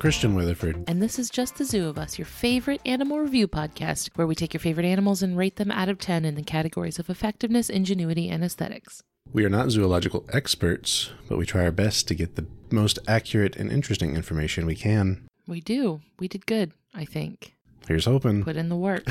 Christian Weatherford. and this is Just the Zoo of Us, your favorite animal review podcast, where we take your favorite animals and rate them out of 10 in the categories of effectiveness, ingenuity, and aesthetics. We are not zoological experts, but we try our best to get the most accurate and interesting information we can. We do. We did good, I think. Here's hoping. Put in the work.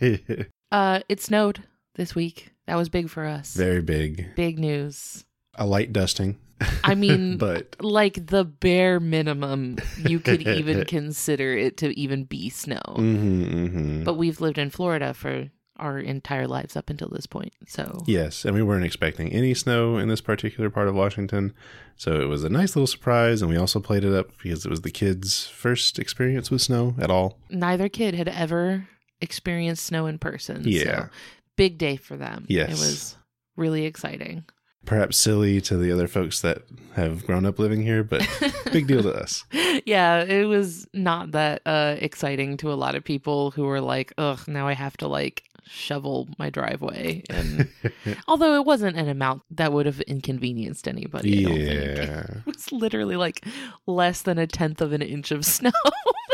Uh, it snowed this week. That was big for us. Very big. Big news. A light dusting. I mean, but like the bare minimum you could even consider it to even be snow. hmm hmm But we've lived in Florida for our entire lives up until this point. So Yes, and we weren't expecting any snow in this particular part of Washington. So it was a nice little surprise, and we also played it up because it was the kids' first experience with snow at all. neither kid had ever experienced snow in person. Yeah. So big day for them. Yes. It was really exciting. Perhaps silly to the other folks that have grown up living here, but big deal to us. yeah, it was not that uh, exciting to a lot of people who were like, ugh, now I have to like shovel my driveway. And although it wasn't an amount that would have inconvenienced anybody, I don't think. yeah. It was literally like less than a tenth of an inch of snow.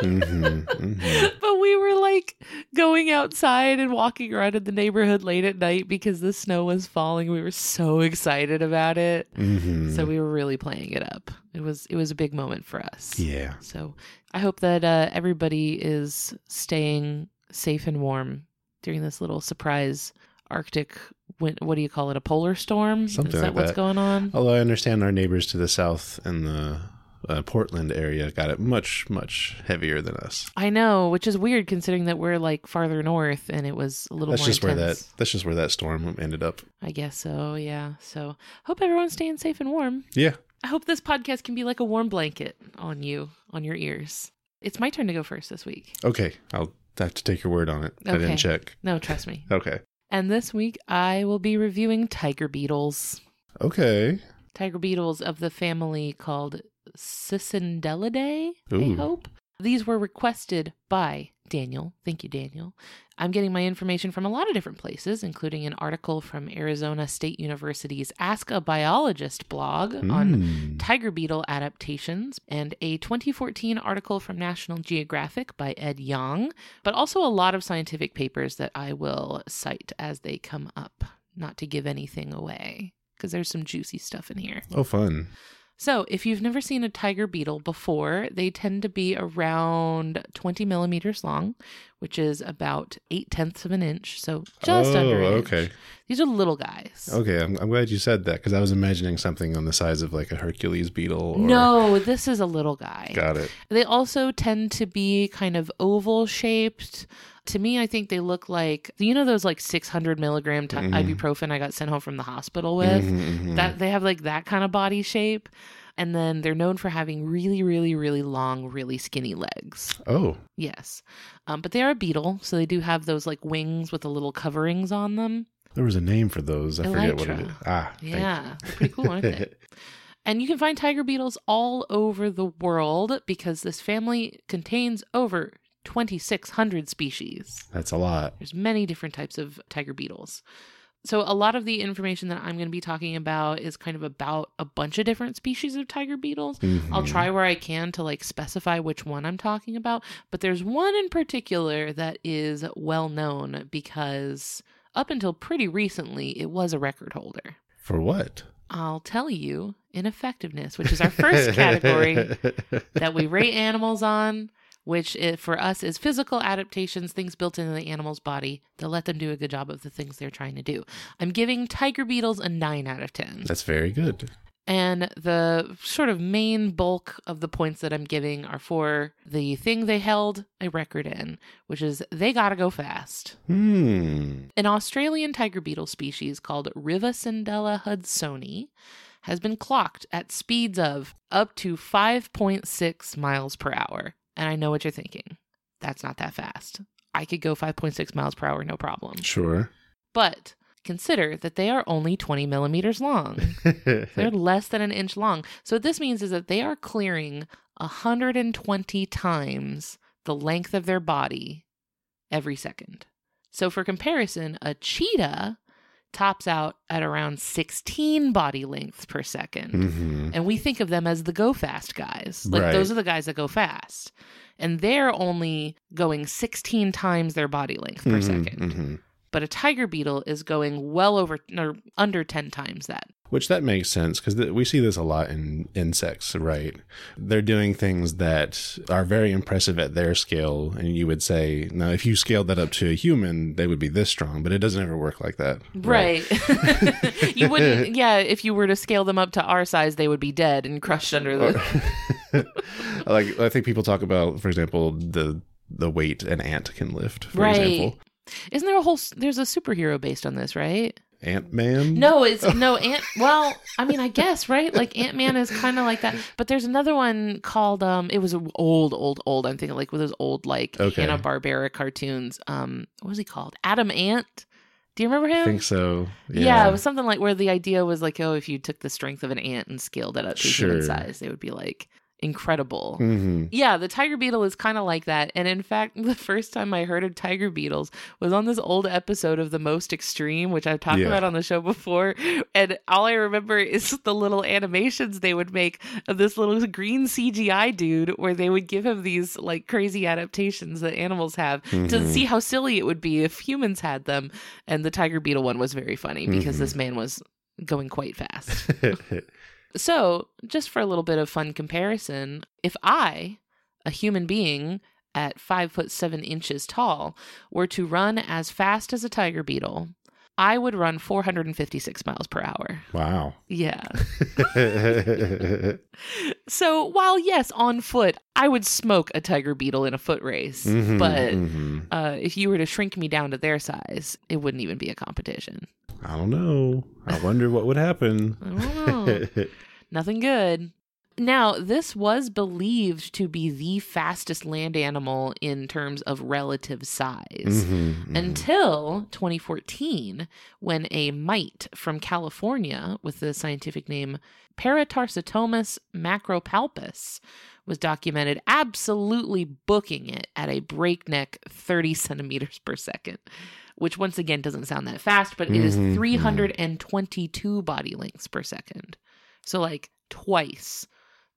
hmm hmm but we were like going outside and walking around in the neighborhood late at night because the snow was falling. We were so excited about it. hmm So we were really playing it up. It was it was a big moment for us. yeah. So I hope that uh, everybody is staying safe and warm during this little surprise Arctic. What, what do you call it? A polar storm? Something is that like what's that. going on? Although I understand our neighbors to the south in the uh, Portland area got it much, much heavier than us. I know, which is weird considering that we're like farther north and it was a little That's more just where that. intense. That's just where that storm ended up. I guess so, yeah. So hope everyone's staying safe and warm. Yeah. I hope this podcast can be like a warm blanket on you, on your ears. It's my turn to go first this week. Okay. I'll have to take your word on it. I didn't check. No, trust me. Okay. And this week I will be reviewing tiger beetles. Okay. Tiger beetles of the family called Cicindelidae, I hope. These were requested by Daniel. Thank you, Daniel. I'm getting my information from a lot of different places, including an article from Arizona State University's Ask a Biologist blog on Mm. tiger beetle adaptations and a 2014 article from National Geographic by Ed Yong, but also a lot of scientific papers that I will cite as they come up, not to give anything away, because there's some juicy stuff in here. Oh, fun. So, if you've never seen a tiger beetle before, they tend to be around 20 millimeters long, which is about eight tenths of an inch. So, just oh, under okay. inch. These are little guys. Okay. I'm, I'm glad you said that because I was imagining something on the size of like a Hercules beetle. Or... No, this is a little guy. Got it. They also tend to be kind of oval shaped. To me, I think they look like you know those like 600 milligram t- Mhm. ibuprofen I got sent home from the hospital with. Mhm, mhm. That they have like that kind of body shape, and then they're known for having really, really, really long, really skinny legs. Oh. Yes, um, but they are a beetle, so they do have those like wings with the little coverings on them. There was a name for those. I forget what it Elytra. Ah. Yeah, pretty cool, aren't they? And you can find tiger beetles all over the world because this family contains over 2,600 species. That's a lot. There's many different types of tiger beetles. So a lot of the information that I'm going to be talking about is kind of about a bunch of different species of tiger beetles. I'll Mhm. try where I can to like specify which one I'm talking about, but there's one in particular that is well known because up until pretty recently it was a record holder. For what? I'll tell you in effectiveness, which is our first category that we rate animals on, which i for us is physical adaptations, things built into the animal's body that let them do a good job of the things they're trying to do. I'm giving tiger beetles a 9 out of 10. That's very good. And the sort of main bulk of the points that I'm giving are for the thing they held a record in, which is they gotta go fast. Hmm. An Australian tiger beetle species called Rivacindela hudsoni has been clocked at speeds of up to 5.6 miles per hour. And I know what you're thinking. That's not that fast. I could go 5.6 miles per hour, no problem. Sure. But consider that they are only 20 millimeters long. They're less than an inch long. So what this means is that they are clearing 120 times the length of their body every second. So for comparison, a cheetah tops out at around 16 body lengths per 2nd hmm And we think of them as the go fast guys. Like Right. those are the guys that go fast. And they're only going 16 times their body length per second. hmm But a tiger beetle is going well over or under 10 times that. Which that makes sense because th- we see this a lot in insects, right? They're doing things that are very impressive at their scale, and you would say, now if you scaled that up to a human, they would be this strong, but it doesn't ever work like that, Right. you wouldn't, yeah, if you were to scale them up to our size, they would be dead and crushed under the. like I think people talk about, for example, the the weight an ant can lift. For Right. example, Isn't there a whole, there's a superhero based on this, right? Ant Man. No, it's no Ant. Well, I mean, I guess right. Like Ant Man is kind of like that. But there's another one called um. It was old, old, old. I'm thinking like with those old like Okay. Hanna Barbera cartoons. Um, what was he called? Atom Ant. Do you remember him? I think so. Yeah. Yeah, it was something like where the idea was like, oh, if you took the strength of an ant and scaled it up to human size, they would be like incredible. hmm Yeah, the tiger beetle is kind of like that. And in fact, the first time I heard of tiger beetles was on this old episode of The Most Extreme, which I've talked Yeah. about on the show before. And all I remember is the little animations they would make of this little green CGI dude where they would give him these like crazy adaptations that animals have to Mhm. see how silly it would be if humans had them. And the tiger beetle one was very funny because Mhm. this man was going quite fast. So, just for a little bit of fun comparison, if I, a human being at five foot seven inches tall, were to run as fast as a tiger beetle, I would run 456 miles per hour. wow. Yeah. So, while yes, on foot, I would smoke a tiger beetle in a foot race, Mhm, but mhm. uh, if you were to shrink me down to their size, it wouldn't even be a competition. I don't know. I wonder what would happen. I don't know. Nothing good. Now, this was believed to be the fastest land animal in terms of relative size. Mhm, mhm. Until 2014, when a mite from California with the scientific name Paratarsotomus macropalpis was documented absolutely booking it at a breakneck 30 centimeters per second, which once again doesn't sound that fast, but it is Mhm, mhm. 322 body lengths per second. So, like twice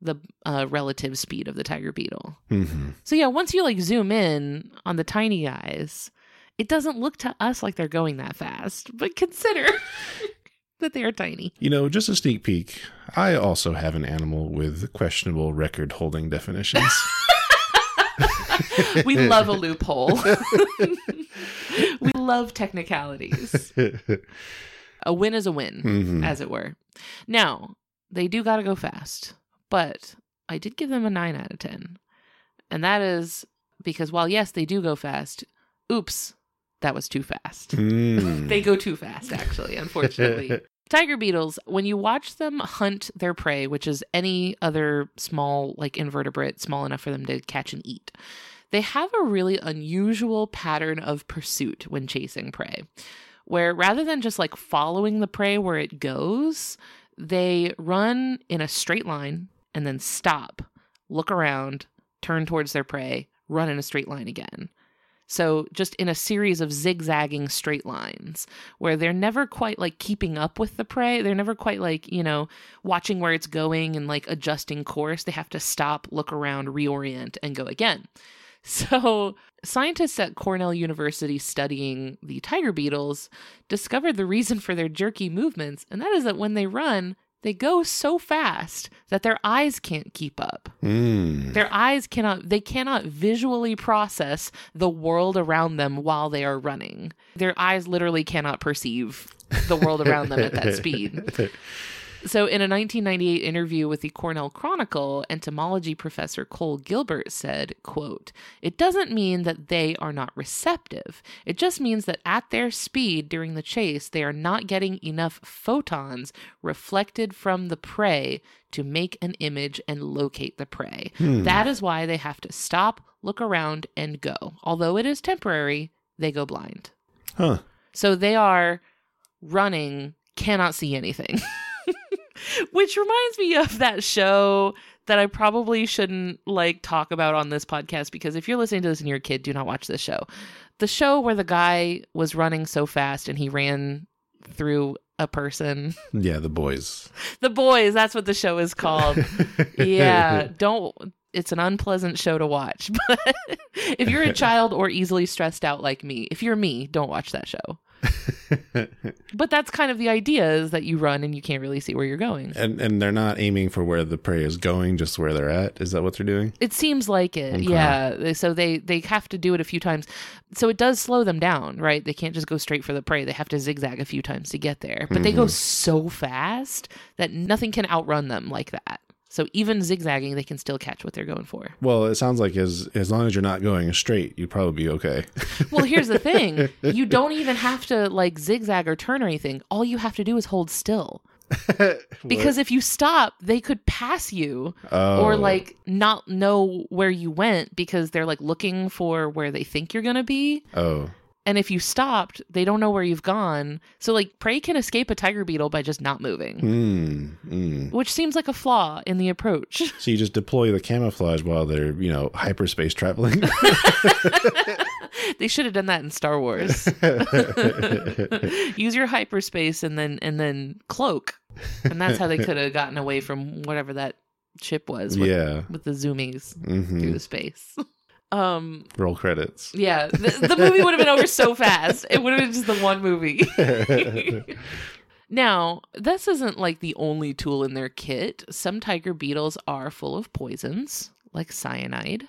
the uh, relative speed of the tiger beetle. Mhm. So yeah, once you like zoom in on the tiny guys, it doesn't look to us like they're going that fast. But consider that they are tiny. You know, just a sneak peek. I also have an animal with questionable record holding definitions. We love a loophole. we love technicalities. A win is a win, Mhm. as it were. Now, they do got to go fast, but I did give them a 9 out of 10. And that is because while yes, they do go fast, oops, that was too fast. Mm. They go too fast, actually, unfortunately. Tiger beetles, when you watch them hunt their prey, which is any other small, like invertebrate, small enough for them to catch and eat, they have a really unusual pattern of pursuit when chasing prey, where rather than just like following the prey where it goes, they run in a straight line and then stop, look around, turn towards their prey, run in a straight line again. So, just in a series of zigzagging straight lines where they're never quite like keeping up with the prey. They're never quite like, you know, watching where it's going and like adjusting course. They have to stop, look around, reorient, and go again. So, scientists at Cornell University studying the tiger beetles discovered the reason for their jerky movements, and that is that when they run, they go so fast that their eyes can't keep up. Mm. Their eyes cannot they cannot visually process the world around them while they are running. Their eyes literally cannot perceive the world around them at that speed. So in a 1998 interview with the Cornell Chronicle, entomology professor Cole Gilbert said, quote, "It doesn't mean that they are not receptive. It just means that at their speed during the chase, they are not getting enough photons reflected from the prey to make an image and locate the prey. Hmm. That is why they have to stop, look around, and go. Although it is temporary, they go blind. Huh. So they are running, cannot see anything. Which reminds me of that show that I probably shouldn't like talk about on this podcast because if you're listening to this and you're a kid, do not watch this show. The show where the guy was running so fast and he ran through a person. Yeah, the boys. The boys, that's what the show is called. yeah, don't it's an unpleasant show to watch. But if you're a child or easily stressed out like me, if you're me, don't watch that show. But that's kind of the idea is that you run and you can't really see where you're going. and and they're not aiming for where the prey is going, just where they're at. Is that what they're doing? It seems like it. Okay. Yeah. So they they have to do it a few times. So it does slow them down, right? They can't just go straight for the prey. They have to zigzag a few times to get there. But they go mm-hmm. so fast that nothing can outrun them like that. So even zigzagging, they can still catch what they're going for. Well, it sounds like as as long as you're not going straight, you'd probably be okay. Well, here's the thing. You don't even have to like zigzag or turn or anything. All you have to do is hold still. Because if you stop, they could pass you oh, or like not know where you went because they're like looking for where they think you're going to be. oh, And if you stopped, they don't know where you've gone. So like prey can escape a tiger beetle by just not moving, mm, mm. which seems like a flaw in the approach. So you just deploy the camouflage while they're you know hyperspace traveling. they should have done that in Star Wars. Use your hyperspace and then and then cloak. And that's how they could have gotten away from whatever that chip was with, yeah. with the zoomies hmm through the space. Um Roll credits. yeah, the, the movie would have been over so fast. It would have been just the one movie. Now, this isn't like the only tool in their kit. Some tiger beetles are full of poisons, like cyanide.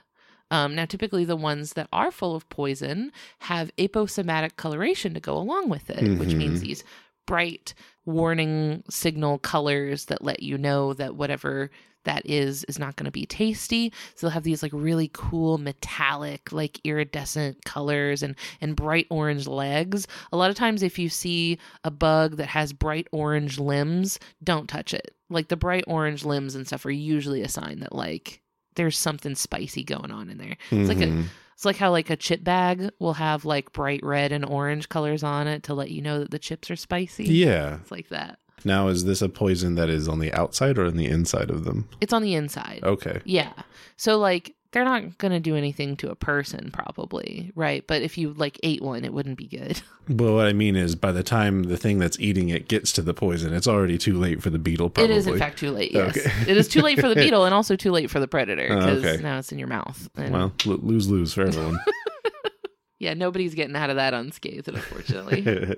Um, now, typically, the ones that are full of poison have aposematic coloration to go along with it, which Mhm. means these bright warning signal colors that let you know that whatever that is is not going to be tasty. So they'll have these like really cool metallic, like iridescent colors and and bright orange legs. A lot of times, if you see a bug that has bright orange limbs, don't touch it. Like the bright orange limbs and stuff are usually a sign that like there's something spicy going on in there. It's like a Mhm. it's like how like a chip bag will have like bright red and orange colors on it to let you know that the chips are spicy. yeah. It's like that. Now, is this a poison that is on the outside or on the inside of them? It's on the inside. Okay. Yeah. So like they're not going to do anything to a person probably, right? But if you like ate one, it wouldn't be good. But what I mean is, by the time the thing that's eating it gets to the poison, it's already too late for the beetle. Probably. It is in fact too late. Yes. Okay. it is too late for the beetle and also too late for the predator Oh, because okay. now it's in your mouth. And Well, lose lose for everyone. yeah, nobody's getting out of that unscathed unfortunately.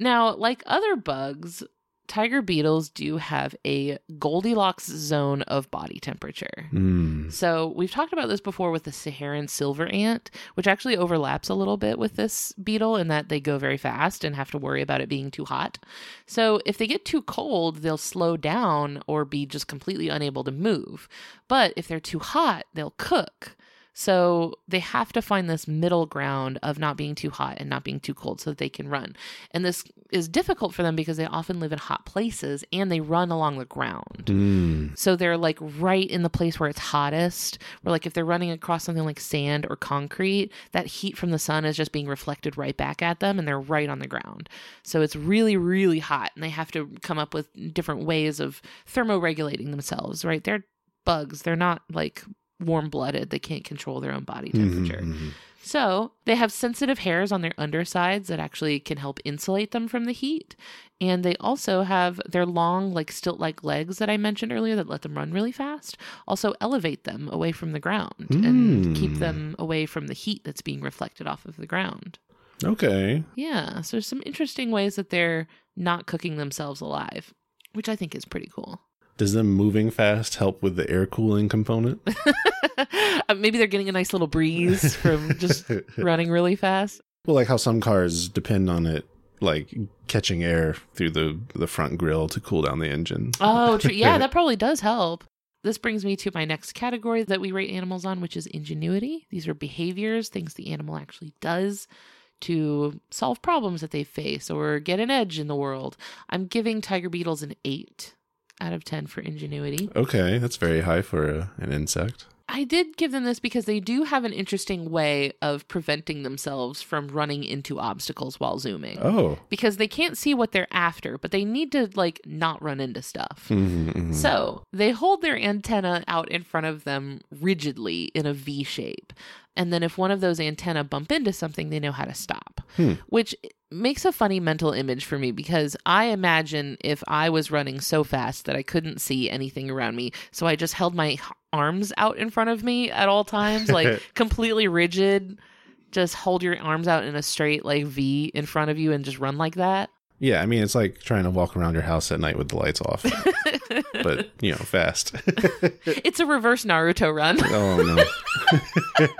Now, like other bugs, tiger beetles do have a Goldilocks zone of body temperature. Mm. So, we've talked about this before with the Saharan silver ant, which actually overlaps a little bit with this beetle in that they go very fast and have to worry about it being too hot. So, if they get too cold, they'll slow down or be just completely unable to move. But if they're too hot, they'll cook. So they have to find this middle ground of not being too hot and not being too cold so that they can run. And this is difficult for them because they often live in hot places and they run along the ground. Mm. So they're like right in the place where it's hottest. Where like if they're running across something like sand or concrete, that heat from the sun is just being reflected right back at them and they're right on the ground. So it's really, really hot and they have to come up with different ways of thermoregulating themselves, right? They're bugs. They're not like warm blooded. They can't control their own body temperature. Mhm, So they have sensitive hairs on their undersides that actually can help insulate them from the heat. And they also have their long, like stilt like legs that I mentioned earlier that let them run really fast, also elevate them away from the ground and keep Mm. them away from the heat that's being reflected off of the ground. Okay. Yeah. So there's some interesting ways that they're not cooking themselves alive, which I think is pretty cool. Does them moving fast help with the air cooling component? Uh, Maybe they're getting a nice little breeze from just running really fast. Well, like how some cars depend on it, like catching air through the the front grill to cool down the engine. Oh, true. Yeah, that probably does help. This brings me to my next category that we rate animals on, which is ingenuity. These are behaviors, things the animal actually does to solve problems that they face or get an edge in the world. I'm giving tiger beetles an 8 out of 10 for ingenuity. Okay, that's very high for a, an insect. I did give them this because they do have an interesting way of preventing themselves from running into obstacles while zooming. Oh. Because they can't see what they're after, but they need to like not run into stuff. Mhm, mhm. So they hold their antenna out in front of them rigidly in a V shape. And then if one of those antenna bump into something, they know how to stop, Hmm. which makes a funny mental image for me because I imagine if I was running so fast that I couldn't see anything around me, so I just held my arms out in front of me at all times, like completely rigid. Just hold your arms out in a straight like V in front of you and just run like that. Yeah, I mean, it's like trying to walk around your house at night with the lights off, but, you know, fast. It's a reverse Naruto run. oh,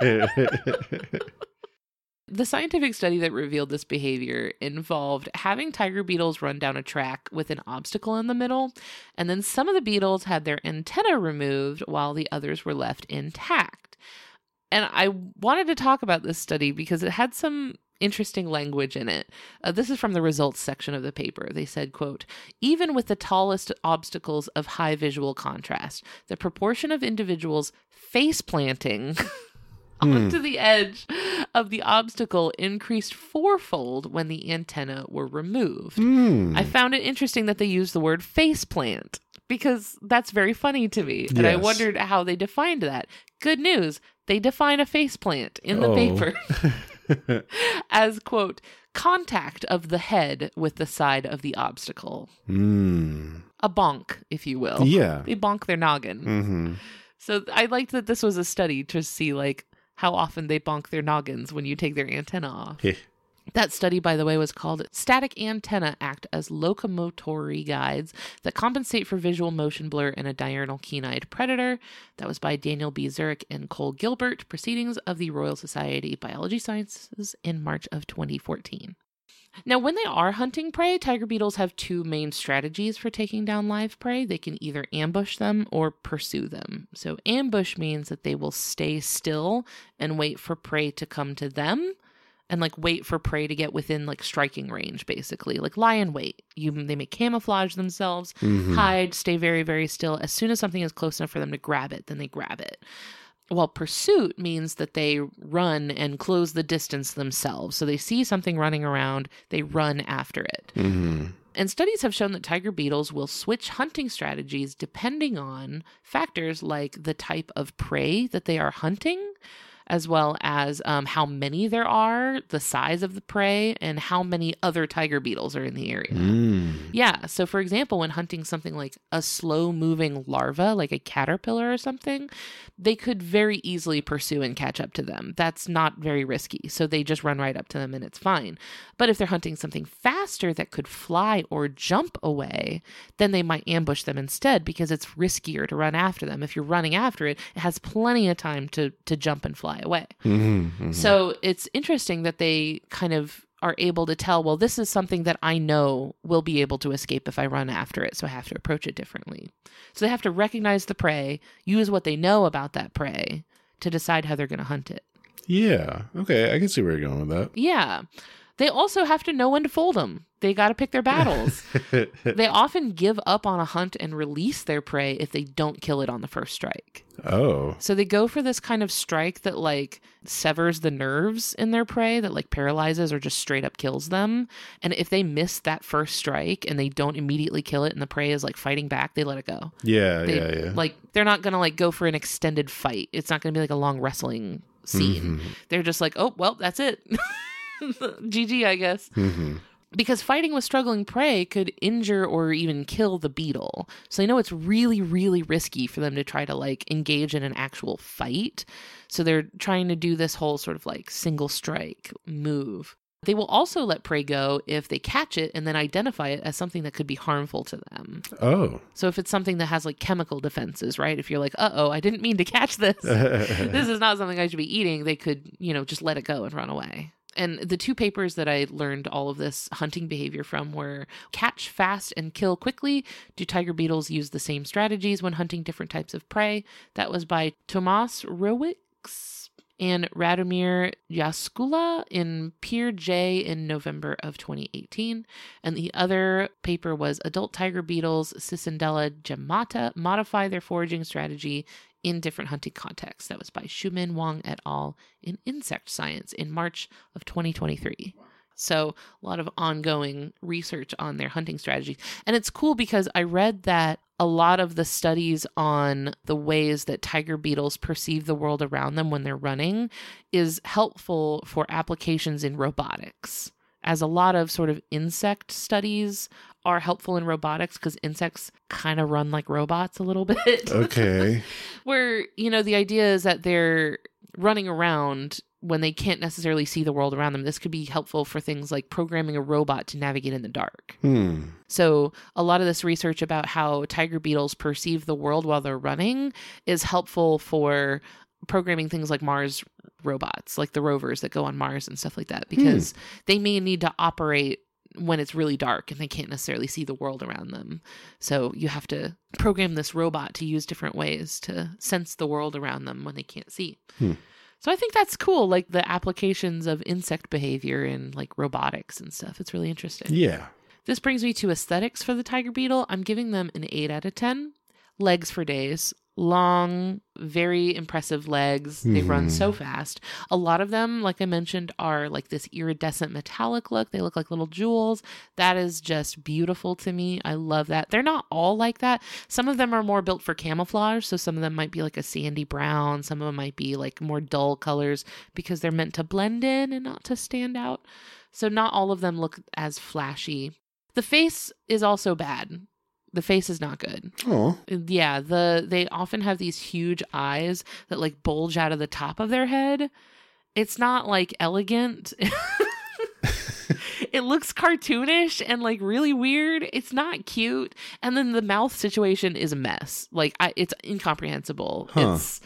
no. The scientific study that revealed this behavior involved having tiger beetles run down a track with an obstacle in the middle, and then some of the beetles had their antenna removed while the others were left intact. And I wanted to talk about this study because it had some interesting language in it. Uh, this is from the results section of the paper. They said, quote, even with the tallest obstacles of high visual contrast, the proportion of individuals face planting onto the edge of the obstacle increased fourfold when the antenna were removed. Hmm. I found it interesting that they used the word face plant because that's very funny to me. And I wondered how they defined that. Good news, they define a face plant in the Oh. paper as, quote, contact of the head with the side of the obstacle. Hmm. A bonk, if you will. Yeah. They bonk their noggin. hmm So I liked that this was a study to see like how often they bonk their noggins when you take their antenna off. That study, by the way, was called Static Antenna Act as Locomotory Guides that compensate for visual motion blur in a diurnal keen eyed predator. That was by Daniel B. Zurek and Cole Gilbert, Proceedings of the Royal Society of Biology Sciences in March of 2014. Now, when they are hunting prey, tiger beetles have two main strategies for taking down live prey. They can either ambush them or pursue them. So, ambush means that they will stay still and wait for prey to come to them and like wait for prey to get within like striking range basically like lie in wait you they may camouflage themselves Mhm. hide stay very very still as soon as something is close enough for them to grab it then they grab it while pursuit means that they run and close the distance themselves. So they see something running around they run after it. Hmm and studies have shown that tiger beetles will switch hunting strategies depending on factors like the type of prey that they are hunting, as well as um, how many there are, the size of the prey, and how many other tiger beetles are in the area. Mm. Yeah. So, for example, when hunting something like a slow moving larva, like a caterpillar or something, they could very easily pursue and catch up to them. That's not very risky. So, they just run right up to them and it's fine. But if they're hunting something faster that could fly or jump away, then they might ambush them instead because it's riskier to run after them. If you're running after it, it has plenty of time to, to jump and fly away. Mhm, mhm. So it's interesting that they kind of are able to tell, well, this is something that I know will be able to escape if I run after it, so I have to approach it differently. So they have to recognize the prey, use what they know about that prey to decide how they're going to hunt it. yeah. Okay, I can see where you're going with that. Yeah. They also have to know when to fold them. They got to pick their battles. they often give up on a hunt and release their prey if they don't kill it on the first strike. oh. So they go for this kind of strike that like severs the nerves in their prey, that like paralyzes or just straight up kills them. And if they miss that first strike and they don't immediately kill it and the prey is like fighting back, they let it go. Yeah, They, yeah, yeah. Like they're not gonna like go for an extended fight. It's not gonna be like a long wrestling scene. Mhm, They're just like, oh well, that's it. GG, I guess mhm. because fighting with struggling prey could injure or even kill the beetle. So they know it's really, really risky for them to try to like engage in an actual fight. So they're trying to do this whole sort of like single strike move. They will also let prey go if they catch it and then identify it as something that could be harmful to them. Oh. So if it's something that has like chemical defenses, right? If you're like, uh oh, I didn't mean to catch this this is not something I should be eating, they could, you know, just let it go and run away. And the two papers that I learned all of this hunting behavior from were Catch Fast and Kill Quickly. Do tiger beetles use the same strategies when hunting different types of prey? That was by Tomas Rewicz and Radomir Jaskula in PeerJ in November of 2018. And the other paper was Adult Tiger Beetles, Cicindela gemmata, modify their foraging strategy in different hunting contexts. That was by Shumin Wang et al. in Insect Science in March of 2023. So, a lot of ongoing research on their hunting strategies. And it's cool because I read that a lot of the studies on the ways that tiger beetles perceive the world around them when they're running is helpful for applications in robotics as a lot of sort of insect studies are helpful in robotics because insects kind of run like robots a little bit. Okay. Where, you know, the idea is that they're running around when they can't necessarily see the world around them. This could be helpful for things like programming a robot to navigate in the dark. Hmm. So, a lot of this research about how tiger beetles perceive the world while they're running is helpful for programming things like Mars robots, like the rovers that go on Mars and stuff like that, because they may need to operate when it's really dark and they can't necessarily see the world around them. So, you have to program this robot to use different ways to sense the world around them when they can't see. Hmm. So I think that's cool, like the applications of insect behavior in like robotics and stuff. It's really interesting. Yeah. This brings me to aesthetics for the tiger beetle. I'm giving them an 8 out of 10. Legs for days. Long, very impressive legs. They run Mhm. so fast. A lot of them, like I mentioned, are like this iridescent metallic look. They look like little jewels. That is just beautiful to me. I love that. They're not all like that. Some of them are more built for camouflage. So some of them might be like a sandy brown. Some of them might be like more dull colors because they're meant to blend in and not to stand out. So not all of them look as flashy. The face is also bad. The face is not good. Oh. Yeah, the they often have these huge eyes that like bulge out of the top of their head. It's not like elegant. it looks cartoonish and like really weird. It's not cute. And then the mouth situation is a mess. Like I, it's incomprehensible. Huh. It's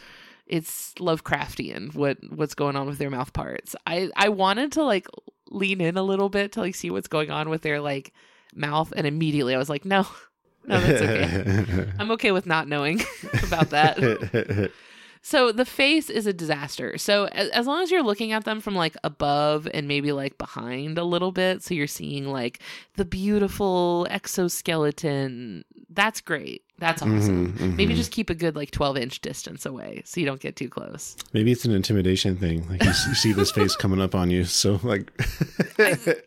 it's Lovecraftian what what's going on with their mouth parts. I I wanted to like lean in a little bit to like see what's going on with their like mouth and immediately I was like, no. No, that's okay. I'm okay with not knowing about that. So the face is a disaster. So as, as long as you're looking at them from like above and maybe like behind a little bit, so you're seeing like the beautiful exoskeleton, that's great. That's awesome. Mhm, Maybe mhm. just keep a good like 12 inch distance away so you don't get too close. Maybe it's an intimidation thing. Like you, you see this face coming up on you, so like.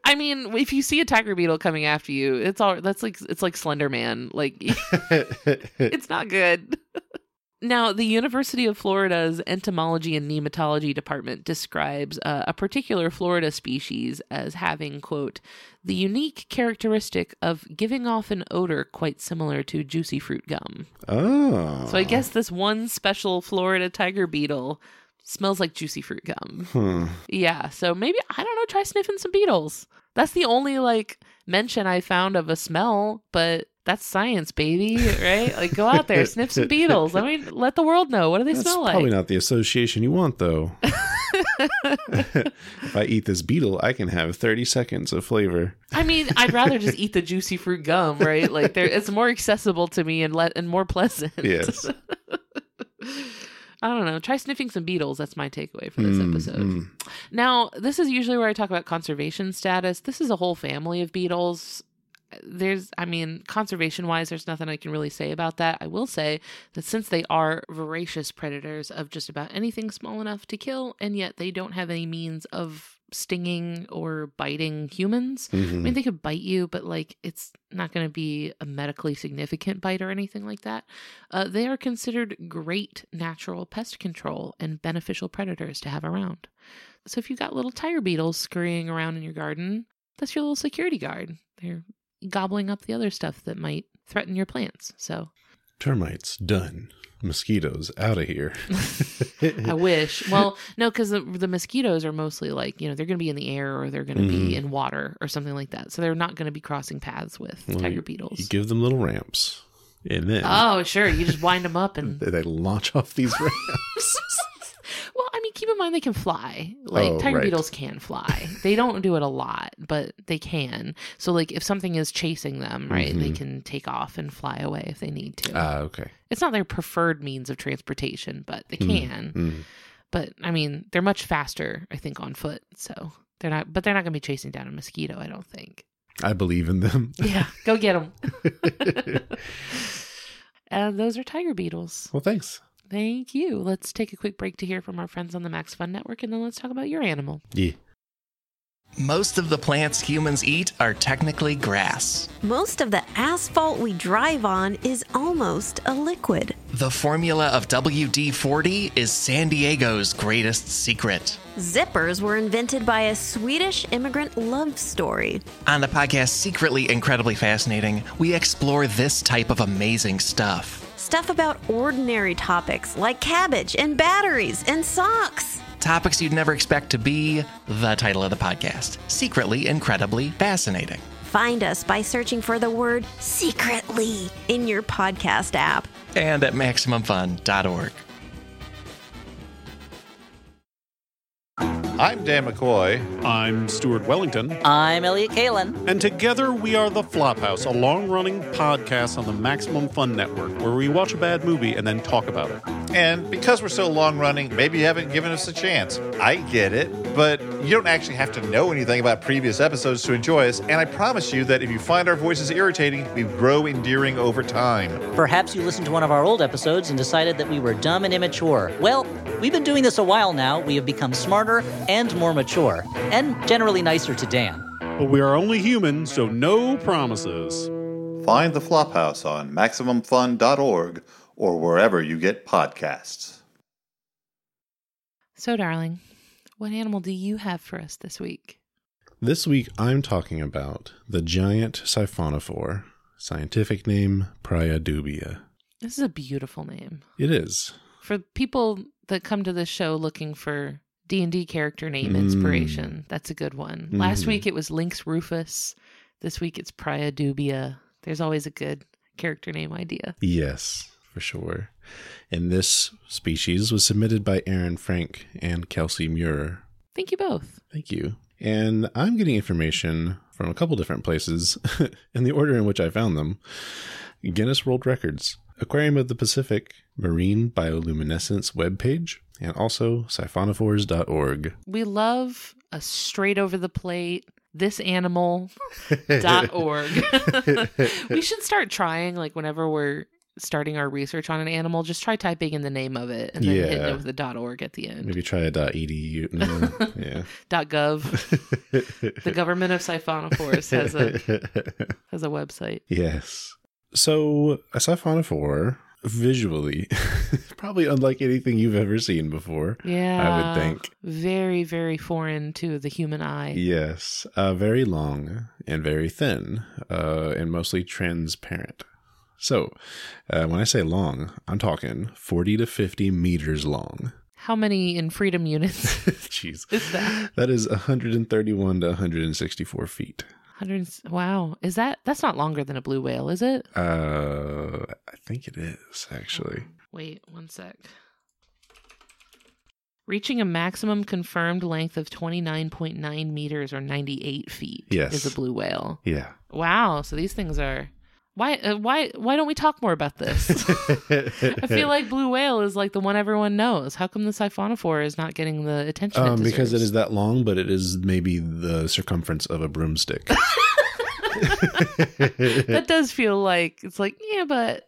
I mean, if you see a tiger beetle coming after you, it's all that's like it's like Slender Man. Like it's not good. Now, the University of Florida's Entomology and Nematology Department describes uh, a particular Florida species as having, quote, the unique characteristic of giving off an odor quite similar to juicy fruit gum. oh. So I guess this one special Florida tiger beetle smells like juicy fruit gum. Huh. Yeah, so maybe, I don't know, try sniffing some beetles. That's the only, like, mention I found of a smell, but that's science, baby, right? Like, go out there, sniff some beetles. I mean, let the world know. What do they That's smell like? probably not the association you want, though. if I eat this beetle, I can have 30 seconds of flavor. I mean, I'd rather just eat the juicy fruit gum, right? Like, there, it's more accessible to me and let and more pleasant. Yes. I don't know. Try sniffing some beetles. That's my takeaway for this Mm, episode. mm. Now, this is usually where I talk about conservation status. This is a whole family of beetles. There's, I mean, conservation wise, there's nothing I can really say about that. I will say that since they are voracious predators of just about anything small enough to kill, and yet they don't have any means of stinging or biting humans. I Mhm. mean, they could bite you, but like it's not going to be a medically significant bite or anything like that. Uh, they are considered great natural pest control and beneficial predators to have around. So if you've got little tiger beetles scurrying around in your garden, that's your little security guard. They're gobbling up the other stuff that might threaten your plants. So Termites, done. Mosquitoes, out of here. I wish. Well, no, because the, the mosquitoes are mostly like, you know, they're going to be in the air or they're going to be Mhm. in water or something like that. So they're not going to be crossing paths with Well, tiger beetles. You give them little ramps. And then Oh, sure. You just wind them up and. they launch off these ramps. Well, I mean, keep in mind they can fly. Like Oh, tiger right. beetles can fly. they don't do it a lot, but they can. So, like, if something is chasing them, right, they Mhm. can take off and fly away if they need to. Ah, okay. it's not their preferred means of transportation, but they Mm, can. mm. But I mean, they're much faster, I think, on foot. So they're not. But they're not going to be chasing down a mosquito. I don't think. I believe in them. Yeah, go get them. and those are tiger beetles. well, thanks. Thank you. Let's take a quick break to hear from our friends on the Max Fun Network, and then let's talk about your animal. Yeah. Most of the plants humans eat are technically grass. Most of the asphalt we drive on is almost a liquid. The formula of WD 40 is San Diego's greatest secret. Zippers were invented by a Swedish immigrant love story. On the podcast Secretly Incredibly Fascinating, we explore this type of amazing stuff. Stuff about ordinary topics like cabbage and batteries and socks. Topics you'd never expect to be the title of the podcast Secretly Incredibly Fascinating. Find us by searching for the word secretly in your podcast app. And at MaximumFun.org. I'm Dan McCoy. I'm Stuart Wellington, I'm Elliott Kalan. and together we are The Flophouse, a long running podcast on the Maximum Fun Network where we watch a bad movie and then talk about it. And because we're so long running, maybe you haven't given us a chance. I get it, but you don't actually have to know anything about previous episodes to enjoy us. And I promise you that if you find our voices irritating, we grow endearing over time. Perhaps you listened to one of our old episodes and decided that we were dumb and immature. Well, we've been doing this a while now. We have become smarter and more mature, and generally nicer to Dan. But we are only human, so no promises. Find the Flophouse on MaximumFun.org or wherever you get podcasts. So, darling, what animal do you have for us this week? This week I'm talking about the giant siphonophore, scientific name Praia dubia. This is a beautiful name. It is. For people that come to this show looking for D&D character name Mm. inspiration, that's a good one. Last Mhm. week it was Lynx Rufus. This week it's Praia Dubia. There's always a good character name idea. Yes, for sure. And this species was submitted by Aaron Frank and Kelsey Muir. Thank you both. Thank you. And I'm getting information from a couple different places in the order in which I found them Guinness World Records, Aquarium of the Pacific, Marine Bioluminescence webpage, and also siphonophores.org. We love a straight over the plate this animal dot org. we should start trying like whenever we're starting our research on an animal, just try typing in the name of it and then hitting Yeah. it with a dot org at the end. Maybe try a .edu. No, yeah. Dot gov. The government of Siphonophores has a has a website. Yes. So a siphonophore visually probably unlike anything you've ever seen before. Yeah. I would think. Very, very foreign to the human eye. Yes, uh, very long and very thin, uh, and mostly transparent. So, uh, when I say long, I'm talking 40 to 50 meters long. How many in freedom units? Jeez. Is that? That is 131 to 164 feet. 100 wow. Is that that's not longer than a blue whale, is it? Uh, I think it is, actually. Wait, one sec. Reaching a maximum confirmed length of 29.9 meters or 98 feet Yes. is a blue whale. Yeah. Wow, so these things are why uh, why why don't we talk more about this? I feel like blue whale is like the one everyone knows. How come the siphonophore is not getting the attention Um, it because it is that long, but it is maybe the circumference of a broomstick. that does feel like it's like yeah, but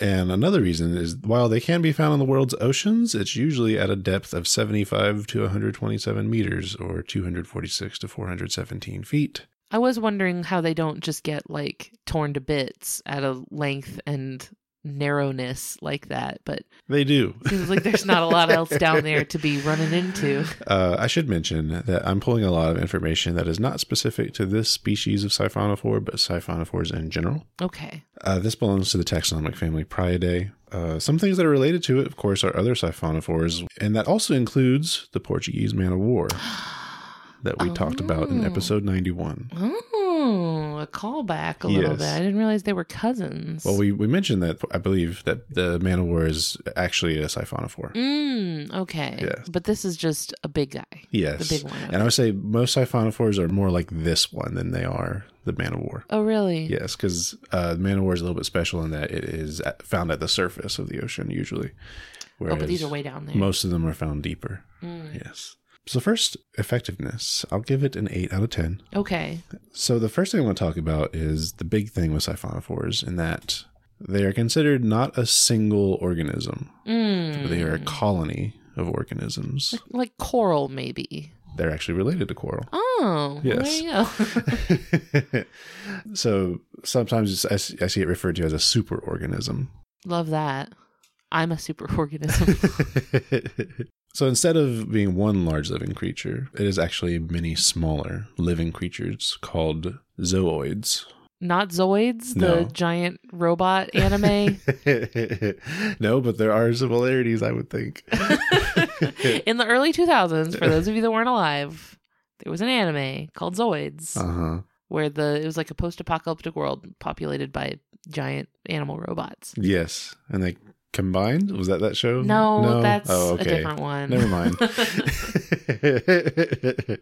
and another reason is while they can be found in the world's oceans, it's usually at a depth of 75 to 127 meters or 246 to 417 feet. I was wondering how they don't just get like torn to bits at a length and narrowness like that, but They do. seems like there's not a lot else down there to be running into. Uh, I should mention that I'm pulling a lot of information that is not specific to this species of siphonophore, but siphonophores in general. Okay. Uh, this belongs to the taxonomic family Prayidae. Uh, some things that are related to it, of course, are other siphonophores, and that also includes the Portuguese man of war that we talked about in Oh. episode 91. Oh, a callback a little bit. I didn't realize they were cousins. Well, we, we mentioned that, I believe, that the man of war is actually a siphonophore. Mm, okay. Yes. But this is just a big guy. Yes. The big one. And I would say most siphonophores are more like this one than they are the man of war. Oh, really? Yes, because uh, the man of war is a little bit special in that it is found at the surface of the ocean usually. Oh, but these are way down there. Most of them are found deeper. Mm. Yes. So first, effectiveness. I'll give it an 8 out of 10. Okay. So the first thing I want to talk about is the big thing with siphonophores in that they are considered not a single organism. Mm. They are a colony of organisms. like coral, maybe. they're actually related to coral. Oh, Yes. there you go. so sometimes I see I see it referred to as a superorganism. Love that. I'm a super organism. so instead of being one large living creature, it is actually many smaller living creatures called zooids. Not Zoids, No. the giant robot anime. no, but there are similarities, I would think. In the early 2000s, for those of you that weren't alive, there was an anime called Zoids Uh huh. where the it was like a post-apocalyptic world populated by giant animal robots. Yes, and they combined. Was that that show? No, that's Oh, a different one. Never mind.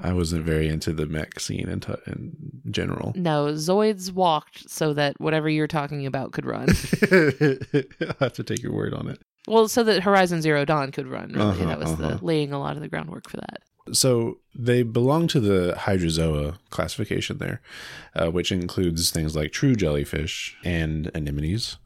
I wasn't very into the mech scene in, t- in general. No, Zoids walked so that whatever you're talking about could run. I have to take your word on it. well, so that Horizon Zero Dawn could run. Really, Uh-huh, that was uh-huh. the laying a lot of the groundwork for that. So they belong to the Hydrozoa classification there, uh, which includes things like true jellyfish and anemones.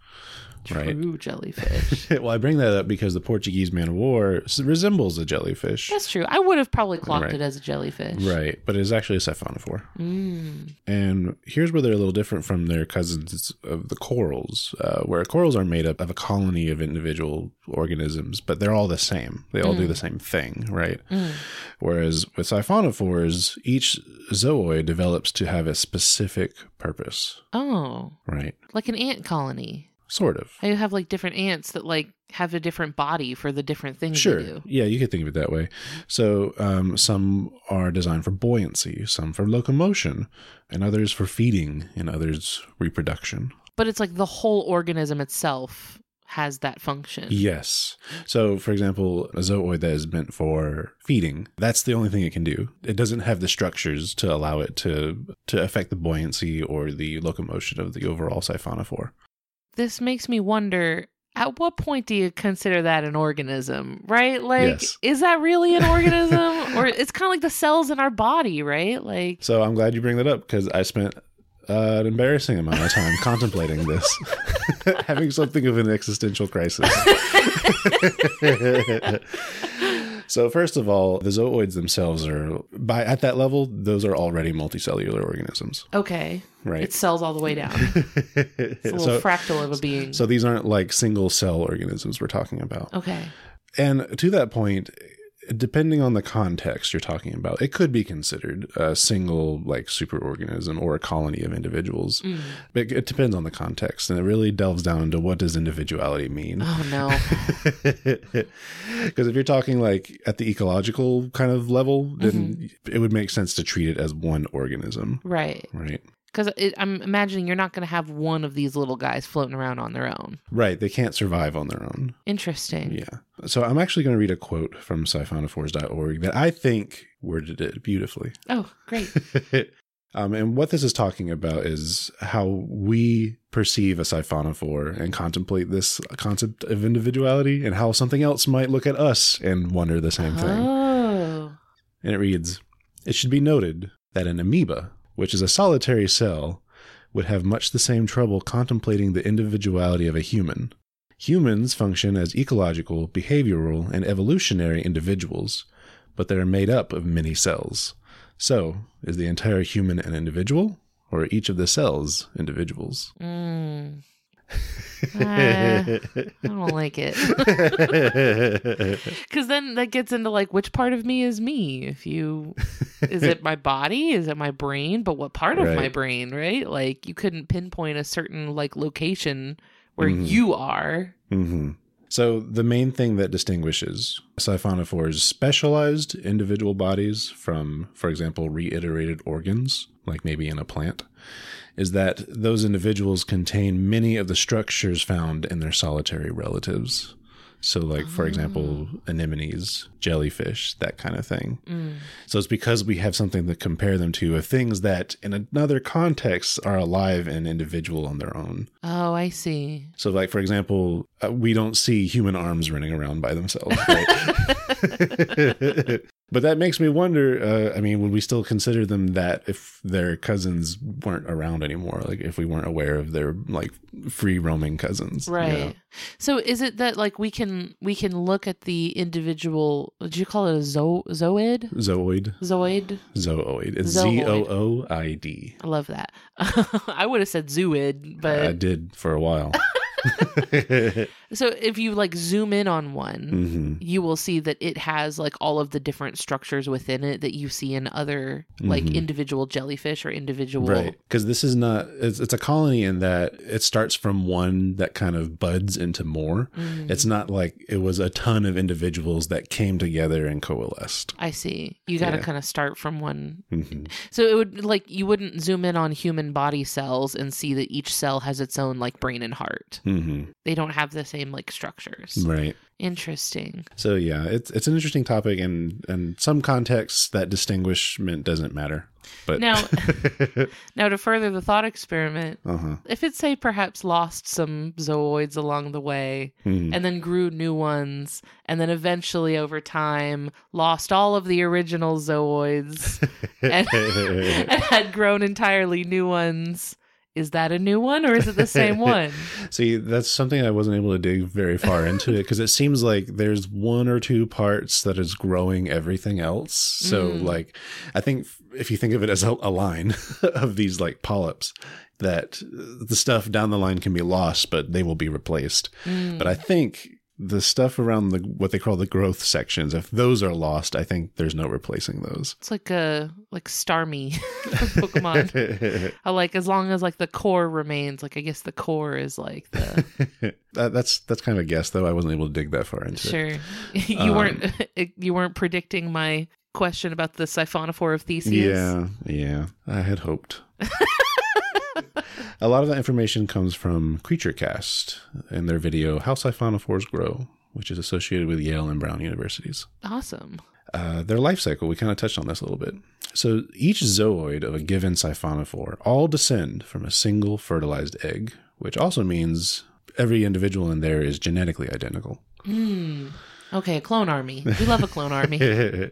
Right. True jellyfish. well, I bring that up because the Portuguese man of war resembles a jellyfish. That's true. I would have probably clocked Right. it as a jellyfish. Right, but it's actually a siphonophore. Mm. And here's where they're a little different from their cousins of the corals, uh, where corals are made up of a colony of individual organisms, but they're all the same. They all do the same thing, right? Mm. Whereas with siphonophores, each zooid develops to have a specific purpose, Oh, right? like an ant colony. Sort of. I have like different ants that like have a different body for the different things Sure. they do. Yeah, you could think of it that way. So um, some are designed for buoyancy, some for locomotion, and others for feeding, and others reproduction. But it's like the whole organism itself has that function. Yes. So, for example, a zooid that is meant for feeding, that's the only thing it can do. It doesn't have the structures to allow it to to affect the buoyancy or the locomotion of the overall siphonophore. This makes me wonder at what point do you consider that an organism, right? Like, Yes. is that really an organism? or it's kind of like the cells in our body, right? Like, So, I'm glad you bring that up because I spent uh, an embarrassing amount of time contemplating this, having something of an existential crisis. so, first of all, the zooids themselves are by at that level; those are already multicellular organisms, okay, right? it cells all the way down. It's a little so, fractal of a being. so these aren't like single cell organisms we're talking about. okay. And to that point, depending on the context you're talking about, it could be considered a single like superorganism or a colony of individuals. Mm. But it depends on the context, and it really delves down into what does individuality mean. Oh no. Because if you're talking like at the ecological kind of level, then Mm-hmm. it would make sense to treat it as one organism, right. right? Because I'm imagining you're not going to have one of these little guys floating around on their own. Right. They can't survive on their own. Interesting. Yeah. So I'm actually going to read a quote from siphonophores.org that I think worded it beautifully. Oh, great. um, and what this is talking about is how we perceive a siphonophore and contemplate this concept of individuality and how something else might look at us and wonder the same thing. Oh. And it reads It should be noted that an amoeba, which is a solitary cell, would have much the same trouble contemplating the individuality of a human. Humans function as ecological, behavioral, and evolutionary individuals, but they are made up of many cells. So, is the entire human an individual, or are each of the cells individuals? Mm. Ah, I don't like it. Because then that gets into like which part of me is me? If you, is it my body? Is it my brain? But what part of my brain, right? Like you couldn't pinpoint a certain like location where Mhm. you are. hmm So, the main thing that distinguishes siphonophores' specialized individual bodies from, for example, reiterated organs, like maybe in a plant, is that those individuals contain many of the structures found in their solitary relatives. So, like, for example, anemones, jellyfish, that kind of thing. So, it's because we have something to compare them to of things that, in another context, are alive and individual on their own. Oh, I see. So, like for example, uh, we don't see human arms running around by themselves, right? But that makes me wonder. Uh, I mean, would we still consider them that if their cousins weren't around anymore? Like if we weren't aware of their like free roaming cousins, you Right. know? So is it that like we can we can look at the individual did you call it a zo- zoid? Zooid, Zoid? zooid. It's. Z O O I D. I love that. I would have said zooid, but I did for a while. so if you like zoom in on one, hmm you will see that it has like all of the different structures within it that you see in other like Mhm. individual jellyfish or individual Right. Because this is not, it's, it's a colony in that it starts from one that kind of buds into more. Mm, It's not like it was a ton of individuals that came together and coalesced. I see. You got to Yeah. kind of start from one. hmm So it would like you wouldn't zoom in on human body cells and see that each cell has its own like brain and heart. hmm They don't have the same like structures. Right. Interesting. So yeah, it's it's an interesting topic, and and some contexts that distinguishment doesn't matter. But Now- Now to further the thought experiment, uh huh. if it say perhaps lost some zooids along the way Mm-hmm. and then grew new ones and then eventually over time lost all of the original zooids and, and had grown entirely new ones, is that a new one or is it the same one? See, that's something I wasn't able to dig very far into it because it seems like there's one or two parts that is growing everything else. So, Mm. like, I think if you think of it as a, a line of these like polyps, that the stuff down the line can be lost, but they will be replaced. Mm. But I think the stuff around the what they call the growth sections, if those are lost, I think there's no replacing those. It's like a like Starmie Pokemon. I like as long as like the core remains. Like I guess the core is like the that, that's that's kind of a guess, though. I wasn't able to dig that far into it. sure. you Um, weren't you weren't predicting my question about the siphonophore of Theseus. Yeah, yeah. I had hoped. a lot of that information comes from CreatureCast and their video "How Siphonophores Grow," which is associated with Yale and Brown universities. Awesome. Uh, their life cycle, we kind of touched on this a little bit. So each zooid of a given siphonophore all descend from a single fertilized egg, which also means every individual in there is genetically identical. Hmm. Okay, a clone army. We love a clone army.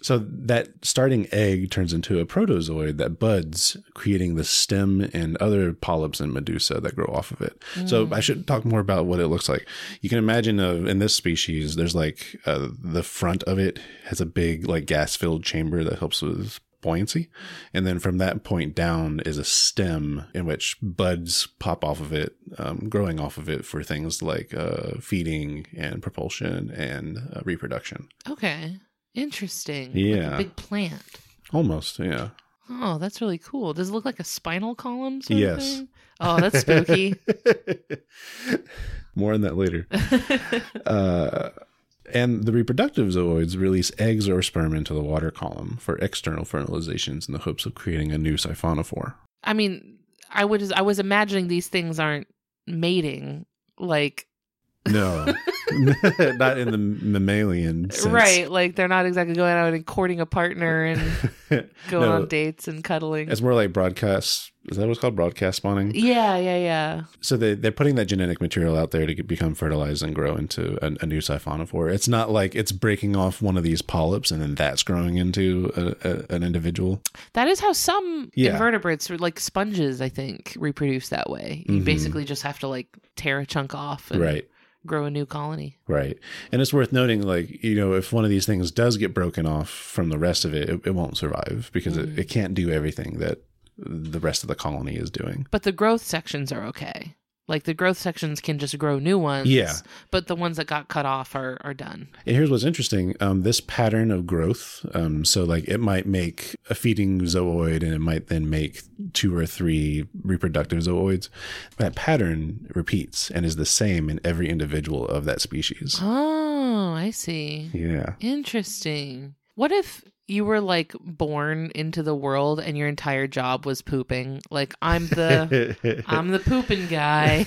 so that starting egg turns into a protozooid that buds, creating the stem and other polyps and medusa that grow off of it. So I should talk more about what it looks like. You can imagine uh, in this species, there's like uh, the front of it has a big like gas filled chamber that helps with buoyancy. And then from that point down is a stem in which buds pop off of it, um, growing off of it for things like uh, feeding and propulsion and uh, reproduction. Okay. Interesting. Like Yeah. a big plant. Almost, yeah. Oh, that's really cool. Does it look like a spinal column? Sort Of Yes. thing? Oh, that's spooky. More on that later. Uh, and the reproductive zooids release eggs or sperm into the water column for external fertilizations in the hopes of creating a new siphonophore. I mean, I was I was imagining these things aren't mating like No, not in the mammalian sense. right, like they're not exactly going out and courting a partner and going No, on dates and cuddling. It's more like broadcast. Is that what's called broadcast spawning? Yeah, yeah, yeah. So they, they're putting that genetic material out there to get, become fertilized and grow into a, a new siphonophore. It's not like it's breaking off one of these polyps and then that's growing into a, a, an individual. That is how some Yeah. invertebrates, like sponges, I think, reproduce that way. You Mhm. basically just have to like tear a chunk off and Right. Grow a new colony. Right. And it's worth noting, like, you know, if one of these things does get broken off from the rest of it, it, it won't survive because Mm. it, it can't do everything that the rest of the colony is doing. But the growth sections are okay. Like the growth sections can just grow new ones. Yeah. But the ones that got cut off are, are done. And here's what's interesting um, this pattern of growth. Um, so, like, it might make a feeding zooid and it might then make two or three reproductive zooids. That pattern repeats and is the same in every individual of that species. Oh, I see. Yeah. Interesting. What if you were like born into the world and your entire job was pooping? Like I'm the I'm the pooping guy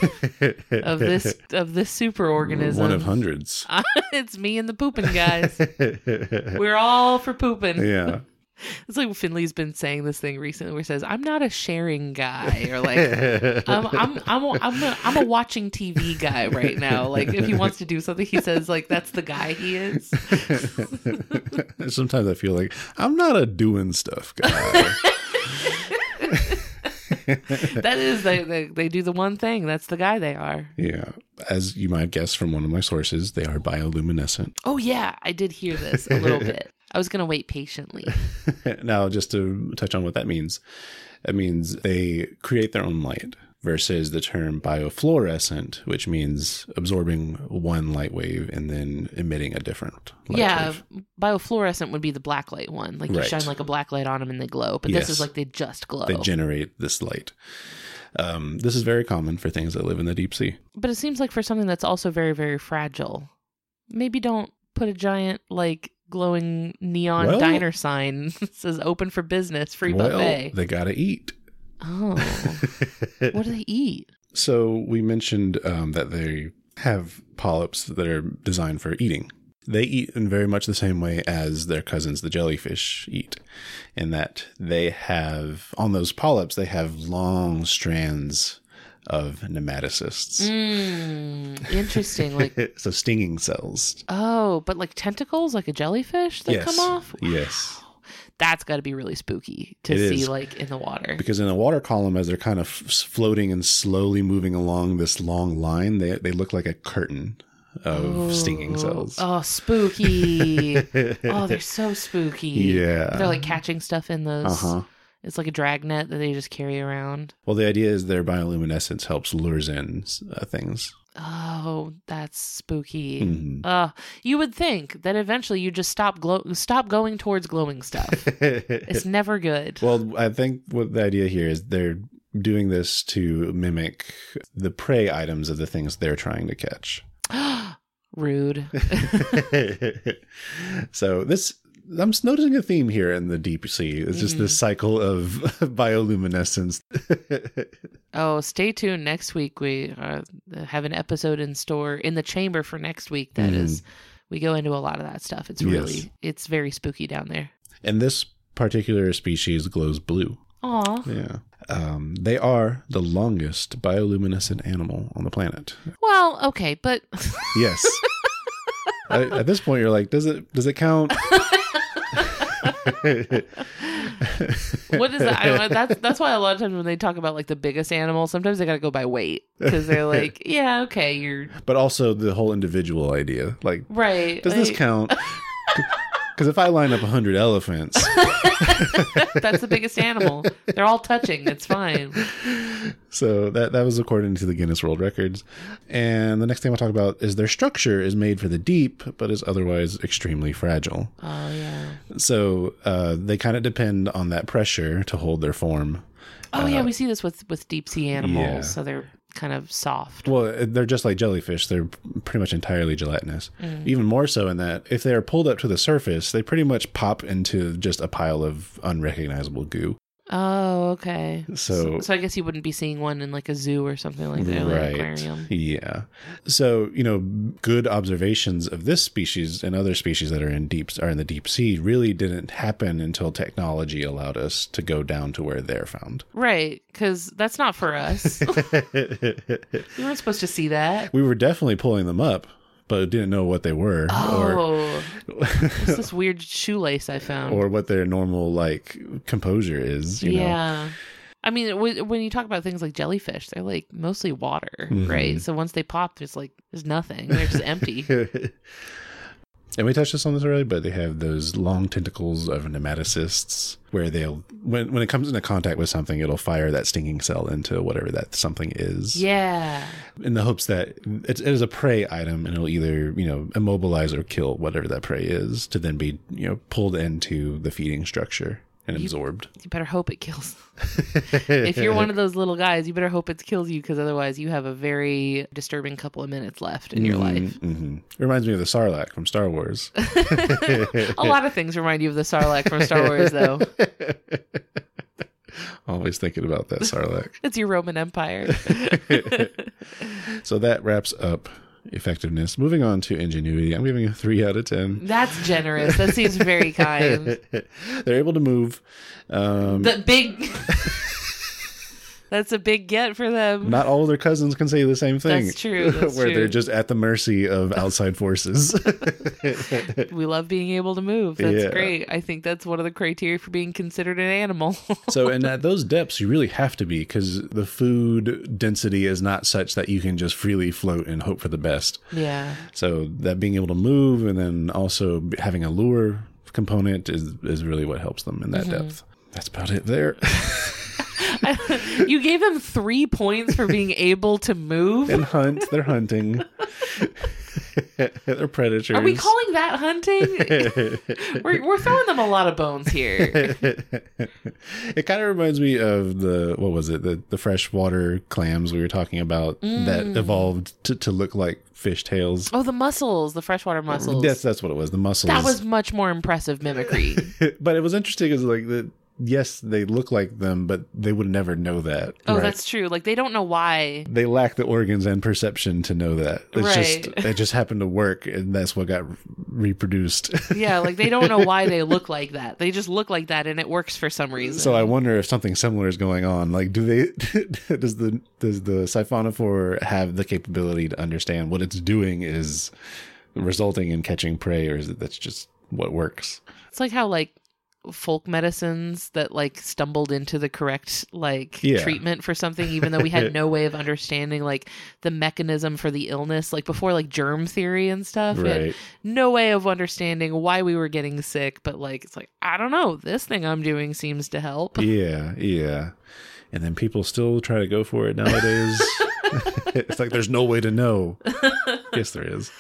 of this of this superorganism. One of hundreds. it's me and the pooping guys. We're all for pooping. yeah. It's like Finley's been saying this thing recently where he says, I'm not a sharing guy or like I'm I'm I'm a, I'm a, I'm a watching TV guy right now. Like if he wants to do something, he says like that's the guy he is. Sometimes I feel like I'm not a doing stuff guy. That is they, they they do the one thing. That's the guy they are. yeah. As you might guess from one of my sources, they are bioluminescent. Oh yeah, I did hear this a little bit. I was gonna wait patiently. now, just to touch on what that means, it means they create their own light versus the term biofluorescent, which means absorbing one light wave and then emitting a different light yeah, wave. biofluorescent would be the black light one. Like you Right. shine like a black light on them and they glow. But this is like they just glow. They generate this light. Um, this is very common for things that live in the deep sea. But it seems like for something that's also very, very fragile, maybe don't put a giant, like, glowing neon Well- diner sign says open for business, free well, buffet. they gotta eat. Oh, what do they eat? So we mentioned um, that they have polyps that are designed for eating. They eat in very much the same way as their cousins, the jellyfish, eat, in that they have on those polyps they have long strands of nematocysts. Mm, interesting. Like, so stinging cells. oh, but like tentacles, like a jellyfish that yes. come off? Yes. That's got to be really spooky to It see, is. like, in the water. Because in a water column, as they're kind of f- floating and slowly moving along this long line, they they look like a curtain of stinging cells. Oh, spooky. oh, they're so spooky. Yeah. They're like catching stuff in those. Uh huh. It's like a dragnet that they just carry around. Well, the idea is their bioluminescence helps lures in uh, things. Oh, that's spooky. Mhm. Uh, you would think that eventually you just stop glow stop going towards glowing stuff. it's never good. well, I think what the idea here is they're doing this to mimic the prey items of the things they're trying to catch. Rude. so this. I'm noticing a theme here in the deep sea. It's just this cycle of bioluminescence. Oh, stay tuned. Next week we uh, have an episode in store in the chamber for next week. That is, Mhm. we go into a lot of that stuff. It's Yes. really, it's very spooky down there. and this particular species glows blue. Aw. Yeah. Um, they are the longest bioluminescent animal on the planet. Well, okay, but Yes. I, at this point, you're like, does it does it count? What is that? I don't. That's that's why a lot of times when they talk about like the biggest animal, sometimes they got to go by weight because they're like, yeah, okay, you're but also the whole individual idea. Like, right. does this count? Because if I line up hundred elephants, That's the biggest animal. They're all touching. It's fine. so that that was according to the Guinness World Records. And the next thing I'll talk about is their structure is made for the deep, but is otherwise extremely fragile. Oh yeah. So uh, they kind of depend on that pressure to hold their form. Oh yeah. We see this with with deep sea animals. Uh, yeah. So they're kind of soft. Well, they're just like jellyfish. They're pretty much entirely gelatinous. Mm. Even more so in that if they are pulled up to the surface, they pretty much pop into just a pile of unrecognizable goo. Oh okay. So- so I guess you wouldn't be seeing one in like a zoo or something like that, like aquarium. Yeah. So, you know, good observations of this species and other species that are in deep are in the deep sea really didn't happen until technology allowed us to go down to where they're found. Right, because that's not for us. we weren't supposed to see that. we were definitely pulling them up, but didn't know what they were or Oh, it's this weird shoelace I found. or what their normal like composure is, you know. yeah. I mean, w- when you talk about things like jellyfish, they're like mostly water, Mhm. right? So once they pop, there's like there's nothing. They're just empty. and we touched this on this already, but they have those long tentacles of nematocysts where they'll when when it comes into contact with something, it'll fire that stinging cell into whatever that something is. Yeah. In the hopes that it's, it is a prey item and it'll either, you know, immobilize or kill whatever that prey is to then be, you know, pulled into the feeding structure and absorbed. You better hope it kills. if you're one of those little guys, you better hope it kills you because otherwise you have a very disturbing couple of minutes left in your life. hmm Reminds me of the Sarlacc from Star Wars. A lot of things remind you of the Sarlacc from Star Wars, though. Always thinking about that Sarlacc. It's your Roman Empire. so that wraps up effectiveness. Moving on to ingenuity, I'm giving a three out of ten. That's generous. That seems very kind. They're able to move. Um, The big. That's a big get for them. not all their cousins can say the same thing. That's true, that's where true. they're just at the mercy of outside forces. We love being able to move. That's Yeah. great. I think that's one of the criteria for being considered an animal. so, and at those depths, you really have to be because the food density is not such that you can just freely float and hope for the best. yeah. So that being able to move and then also having a lure component is is really what helps them in that Mm-hmm. depth. That's about it there. You gave them three points for being able to move. and hunt, they're hunting. they're predators. Are we calling that hunting? we're, we're throwing them a lot of bones here. it kind of reminds me of the what was it the the freshwater clams we were talking about Mm. that evolved to, to look like fish tails. Oh, the mussels, the freshwater mussels. Yes, that's what it was. The mussels. that was much more impressive mimicry. but it was interesting because like the yes they look like them, but they would never know that. Oh, right? that's true. Like they don't know why. They lack the organs and perception to know that. It's Right. just it just happened to work, and that's what got reproduced. Yeah, like they don't know why they look like that. They just look like that, and it works for some reason. So I wonder if something similar is going on. Like, do they? does the does the siphonophore have the capability to understand what it's doing is resulting in catching prey, or is it that's just what works? It's like how like folk medicines that like stumbled into the correct like Yeah. treatment for something even though we had no way of understanding like the mechanism for the illness like before like germ theory and stuff Right. no way of understanding why we were getting sick but like it's like i don't know this thing i'm doing seems to help Yeah, yeah. And then people still try to go for it nowadays. it's like there's no way to know. yes, there is.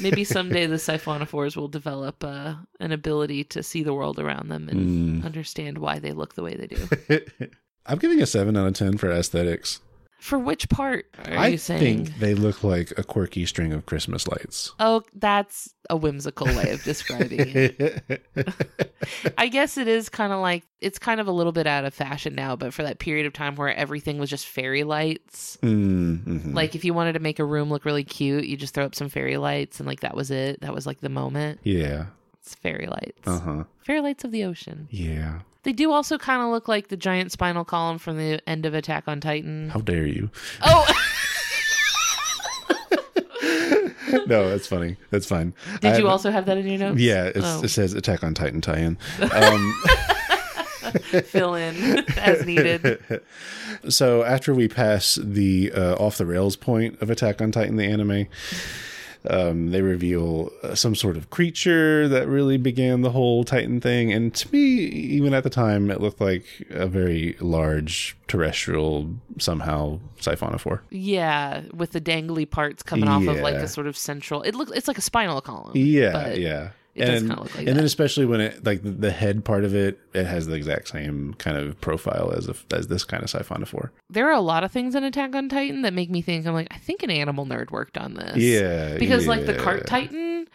maybe someday the siphonophores will develop uh, an ability to see the world around them and understand why they look the way they do I'm giving a seven out of ten for aesthetics. For which part are I you saying think they look like a quirky string of Christmas lights. Oh, that's a whimsical way of describing it. I guess it is kind of like it's kind of a little bit out of fashion now, but for that period of time where everything was just fairy lights, Mm, mhm. like if you wanted to make a room look really cute, you just throw up some fairy lights and like that was it. That was like the moment. yeah. It's fairy lights. Uh huh. Fairy lights of the ocean. Yeah. They do also kind of look like the giant spinal column from the end of Attack on Titan. How dare you? Oh, no, that's funny. That's fine. did I- you also have that in your notes? Yeah, it's, Oh. it says Attack on Titan tie-in. Um, Fill in as needed. so after we pass the uh, off the rails point of Attack on Titan, the anime, um, they reveal uh, some sort of creature that really began the whole Titan thing. And to me, even at the time, it looked like a very large terrestrial, somehow siphonophore. Yeah, with the dangly parts coming off of like a sort of central. It looks it's like a spinal column. Yeah, yeah. It does and, kinda look like and then especially when it like the, head part of it, it has the exact same kind of profile as a, as this kind of siphonophore. There are a lot of things in Attack on Titan that make me think I'm like I think an animal nerd worked on this. Yeah, because like the cart titan,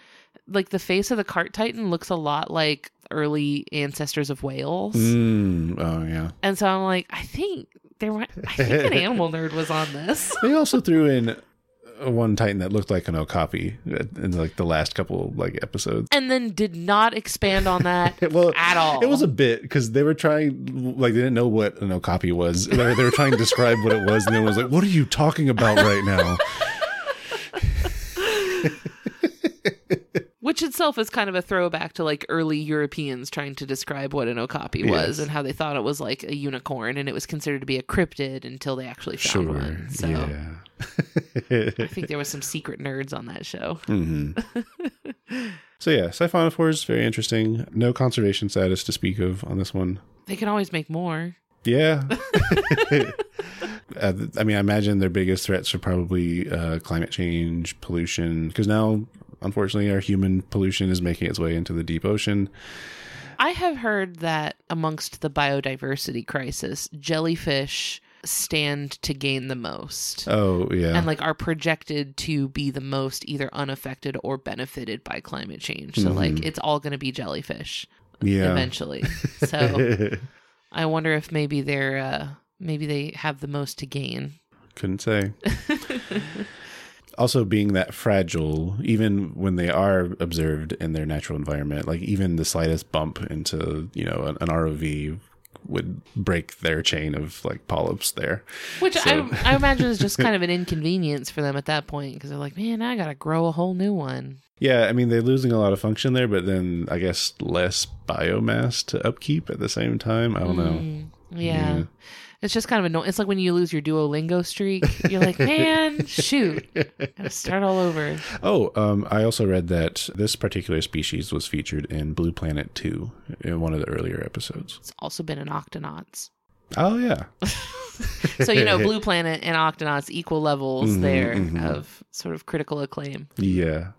like the face of the cart titan looks a lot like early ancestors of whales, Mm, oh yeah. and so I'm like I think there were, I think an animal nerd was on this. They also threw in one Titan that looked like an Okapi in like the last couple like episodes. And then did not expand on that Well, at all. It was a bit because they were trying, like, they didn't know what an okapi was. They were, they were trying to describe what it was, and then was like, "What are you talking about right now?" Which itself is kind of a throwback to like early Europeans trying to describe what an okapi was and how they thought it was like a unicorn and it was considered to be a cryptid until they actually found Sure, one. So yeah. I think there was some secret nerds on that show. hmm so yeah, siphonophore is very interesting. No conservation status to speak of on this one. They can always make more. Yeah. uh, I mean, I imagine their biggest threats are probably uh, climate change, pollution, because now, unfortunately, our human pollution is making its way into the deep ocean. I have heard that amongst the biodiversity crisis, jellyfish stand to gain the most. Oh, yeah. and like are projected to be the most either unaffected or benefited by climate change. So like it's all going to be jellyfish Mm-hmm. yeah. eventually. So I wonder if maybe they're uh maybe they have the most to gain. Couldn't say. also being that fragile, even when they are observed in their natural environment, like even the slightest bump into you know an, an ROV would break their chain of like polyps there. Which So- I, I imagine is just kind of an inconvenience for them at that point because they're like, man, I got to grow a whole new one. Yeah, I mean they're losing a lot of function there, but then I guess less biomass to upkeep at the same time. I don't know. Mm, yeah. Yeah. It's just kind of annoying. It's like when you lose your Duolingo streak. You're like, man, shoot. Gotta start all over. Oh, um, I also read that this particular species was featured in Blue Planet 2 in one of the earlier episodes. It's also been in Octonauts. Oh yeah. So, you know, Blue Planet and Octonauts equal levels Mhm, there mhm. of sort of critical acclaim. Yeah.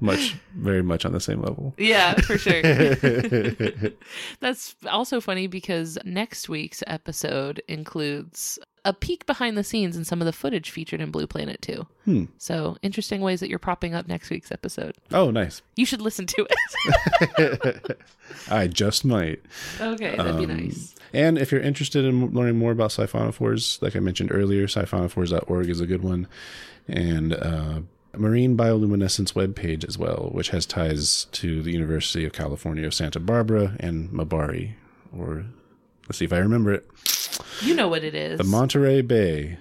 Much very much on the same level. Yeah, for sure. That's also funny because next week's episode includes a peek behind the scenes and some of the footage featured in Blue Planet 2. Hmm. So, interesting ways that you're propping up next week's episode. Oh, nice. You should listen to it. I just might. okay, that'd be Um, nice. And if you're interested in learning more about siphonophores, like I mentioned earlier, siphonophores.org is a good one. And uh, Marine Bioluminescence webpage as well, which has ties to the University of California of Santa Barbara and MBARI, or let's see if I remember it, You know what it is. the Monterey Bay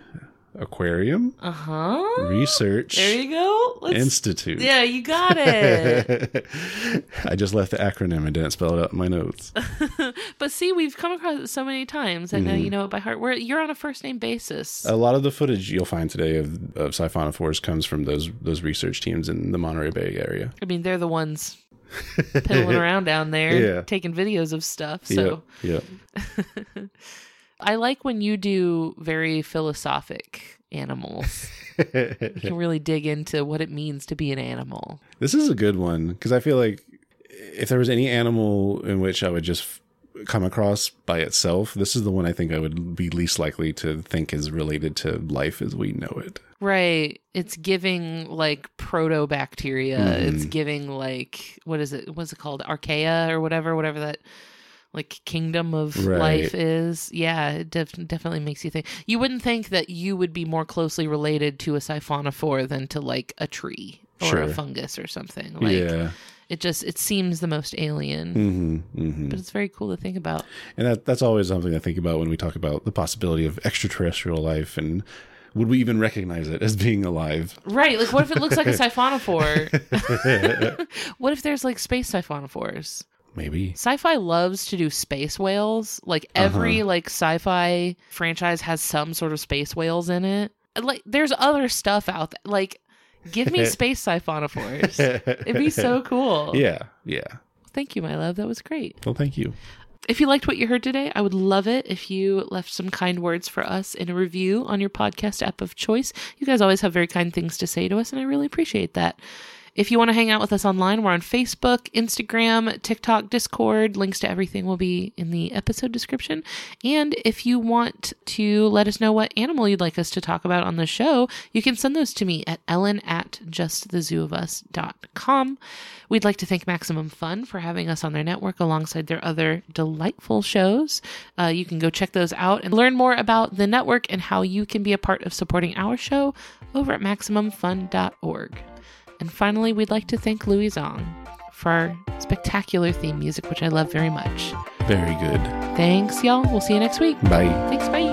Aquarium uh huh. Research There you go. Let's, Institute. yeah, you got it. I just left the acronym and didn't spell it out in my notes. but see, we've come across it so many times. I know Mm-hmm. you know it by heart. Where you're on a first name basis. A lot of the footage you'll find today of, of siphonophores comes from those those research teams in the Monterey Bay area. I mean, they're the ones piddling around down there, Yeah. taking videos of stuff. So yeah. yep. I like when you do very philosophic animals. you can really dig into what it means to be an animal. This is a good one because I feel like if there was any animal in which I would just f- come across by itself, this is the one I think I would be least likely to think is related to life as we know it. Right. It's giving like proto bacteria. Mm-hmm. It's giving like what is it? What's it called? Archaea or whatever, whatever that like kingdom of Right. life is. Yeah, it def- definitely makes you think. You wouldn't think that you would be more closely related to a siphonophore than to like a tree or Sure. a fungus or something. Like yeah. it just it seems the most alien. hmm hmm But it's very cool to think about. And that that's always something I think about when we talk about the possibility of extraterrestrial life and would we even recognize it as being alive? Right. Like, what if it looks like a siphonophore? what if there's like space siphonophores? Maybe. Sci-fi loves to do space whales. Like every Uh-huh. like sci-fi franchise has some sort of space whales in it. Like there's other stuff out there. Like give me space siphonophores. It'd be so cool. Yeah, yeah. Thank you, my love. That was great. Well, thank you. If you liked what you heard today, I would love it if you left some kind words for us in a review on your podcast app of choice. You guys always have very kind things to say to us, and I really appreciate that. If you want to hang out with us online, we're on Facebook, Instagram, TikTok, Discord. Links to everything will be in the episode description. And if you want to let us know what animal you'd like us to talk about on the show, you can send those to me at ellen at justthezooofus.com. We'd like to thank Maximum Fun for having us on their network alongside their other delightful shows. Uh, you can go check those out and learn more about the network and how you can be a part of supporting our show over at MaximumFun.org. And finally, we'd like to thank Louis Zong for our spectacular theme music, which I love very much. Very good. Thanks, y'all. We'll see you next week. Bye. Thanks. Bye.